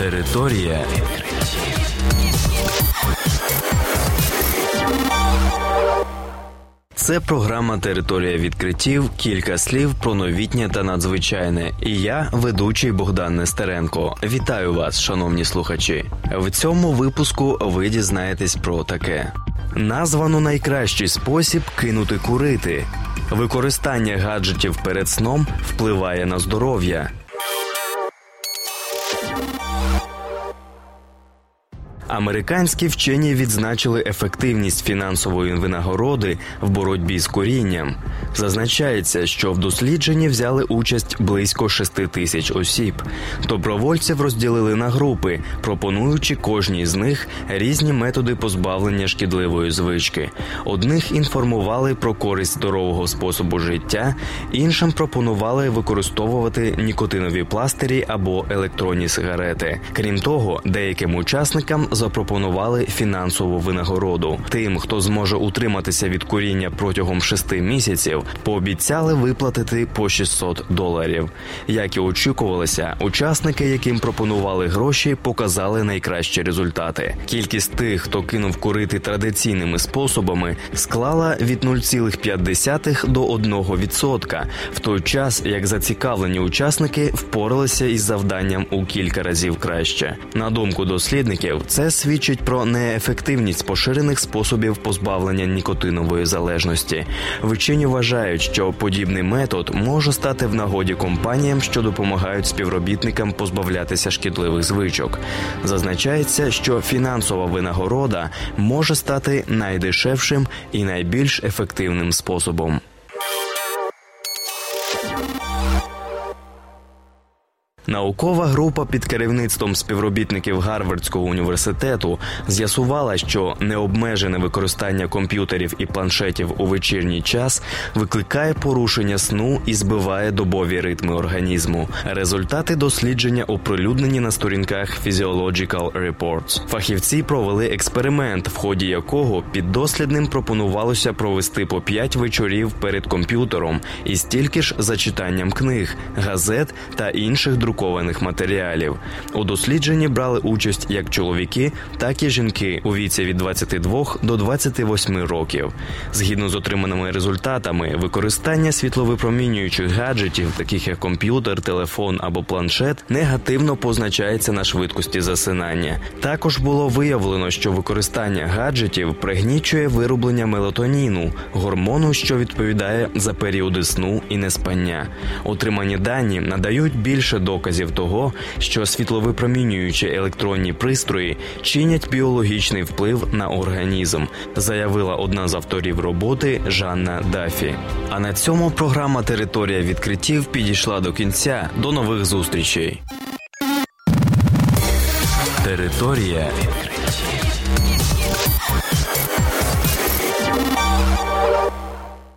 Територія відкриттів. Це програма Територія відкриттів. Кілька слів про новітнє та надзвичайне. І я, ведучий Богдан Нестеренко. Вітаю вас, шановні слухачі. В цьому випуску ви дізнаєтесь про таке: названо найкращий спосіб кинути курити. Використання гаджетів перед сном впливає на здоров'я. Американські вчені відзначили ефективність фінансової винагороди в боротьбі з курінням. Зазначається, що в дослідженні взяли участь близько 6 тисяч осіб. Добровольців розділили на групи, пропонуючи кожній з них різні методи позбавлення шкідливої звички. Одних інформували про користь здорового способу життя, іншим пропонували використовувати нікотинові пластирі або електронні сигарети. Крім того, деяким учасникам запропонували фінансову винагороду. Тим, хто зможе утриматися від куріння протягом шести місяців, пообіцяли виплатити по 600 доларів. Як і очікувалося, учасники, яким пропонували гроші, показали найкращі результати. Кількість тих, хто кинув курити традиційними способами, склала від 0,5 до 1%, в той час як зацікавлені учасники впоралися із завданням у кілька разів краще. На думку дослідників, це свідчить про неефективність поширених способів позбавлення нікотинової залежності. Вчені вважають, що подібний метод може стати в нагоді компаніям, що допомагають співробітникам позбавлятися шкідливих звичок. Зазначається, що фінансова винагорода може стати найдешевшим і найбільш ефективним способом. Наукова група під керівництвом співробітників Гарвардського університету з'ясувала, що необмежене використання комп'ютерів і планшетів у вечірній час викликає порушення сну і збиває добові ритми організму. Результати дослідження оприлюднені на сторінках Physiological Reports. Фахівці провели експеримент, в ході якого піддослідним пропонувалося провести по 5 вечорів перед комп'ютером і стільки ж за читанням книг, газет та інших друкованих друкованих матеріалів. У дослідженні брали участь як чоловіки, так і жінки у віці від 22 до 28 років. Згідно з отриманими результатами, використання світловипромінюючих гаджетів, таких як комп'ютер, телефон або планшет, негативно позначається на швидкості засинання. Також було виявлено, що використання гаджетів пригнічує вироблення мелатоніну, гормону, що відповідає за періоди сну і неспання. Отримані дані надають більше доказів доказів того, що світловипромінюючі електронні пристрої чинять біологічний вплив на організм, заявила одна з авторів роботи Жанна Дафі. А на цьому програма Територія відкриттів підійшла до кінця. До нових зустрічей. Територія відкриттів.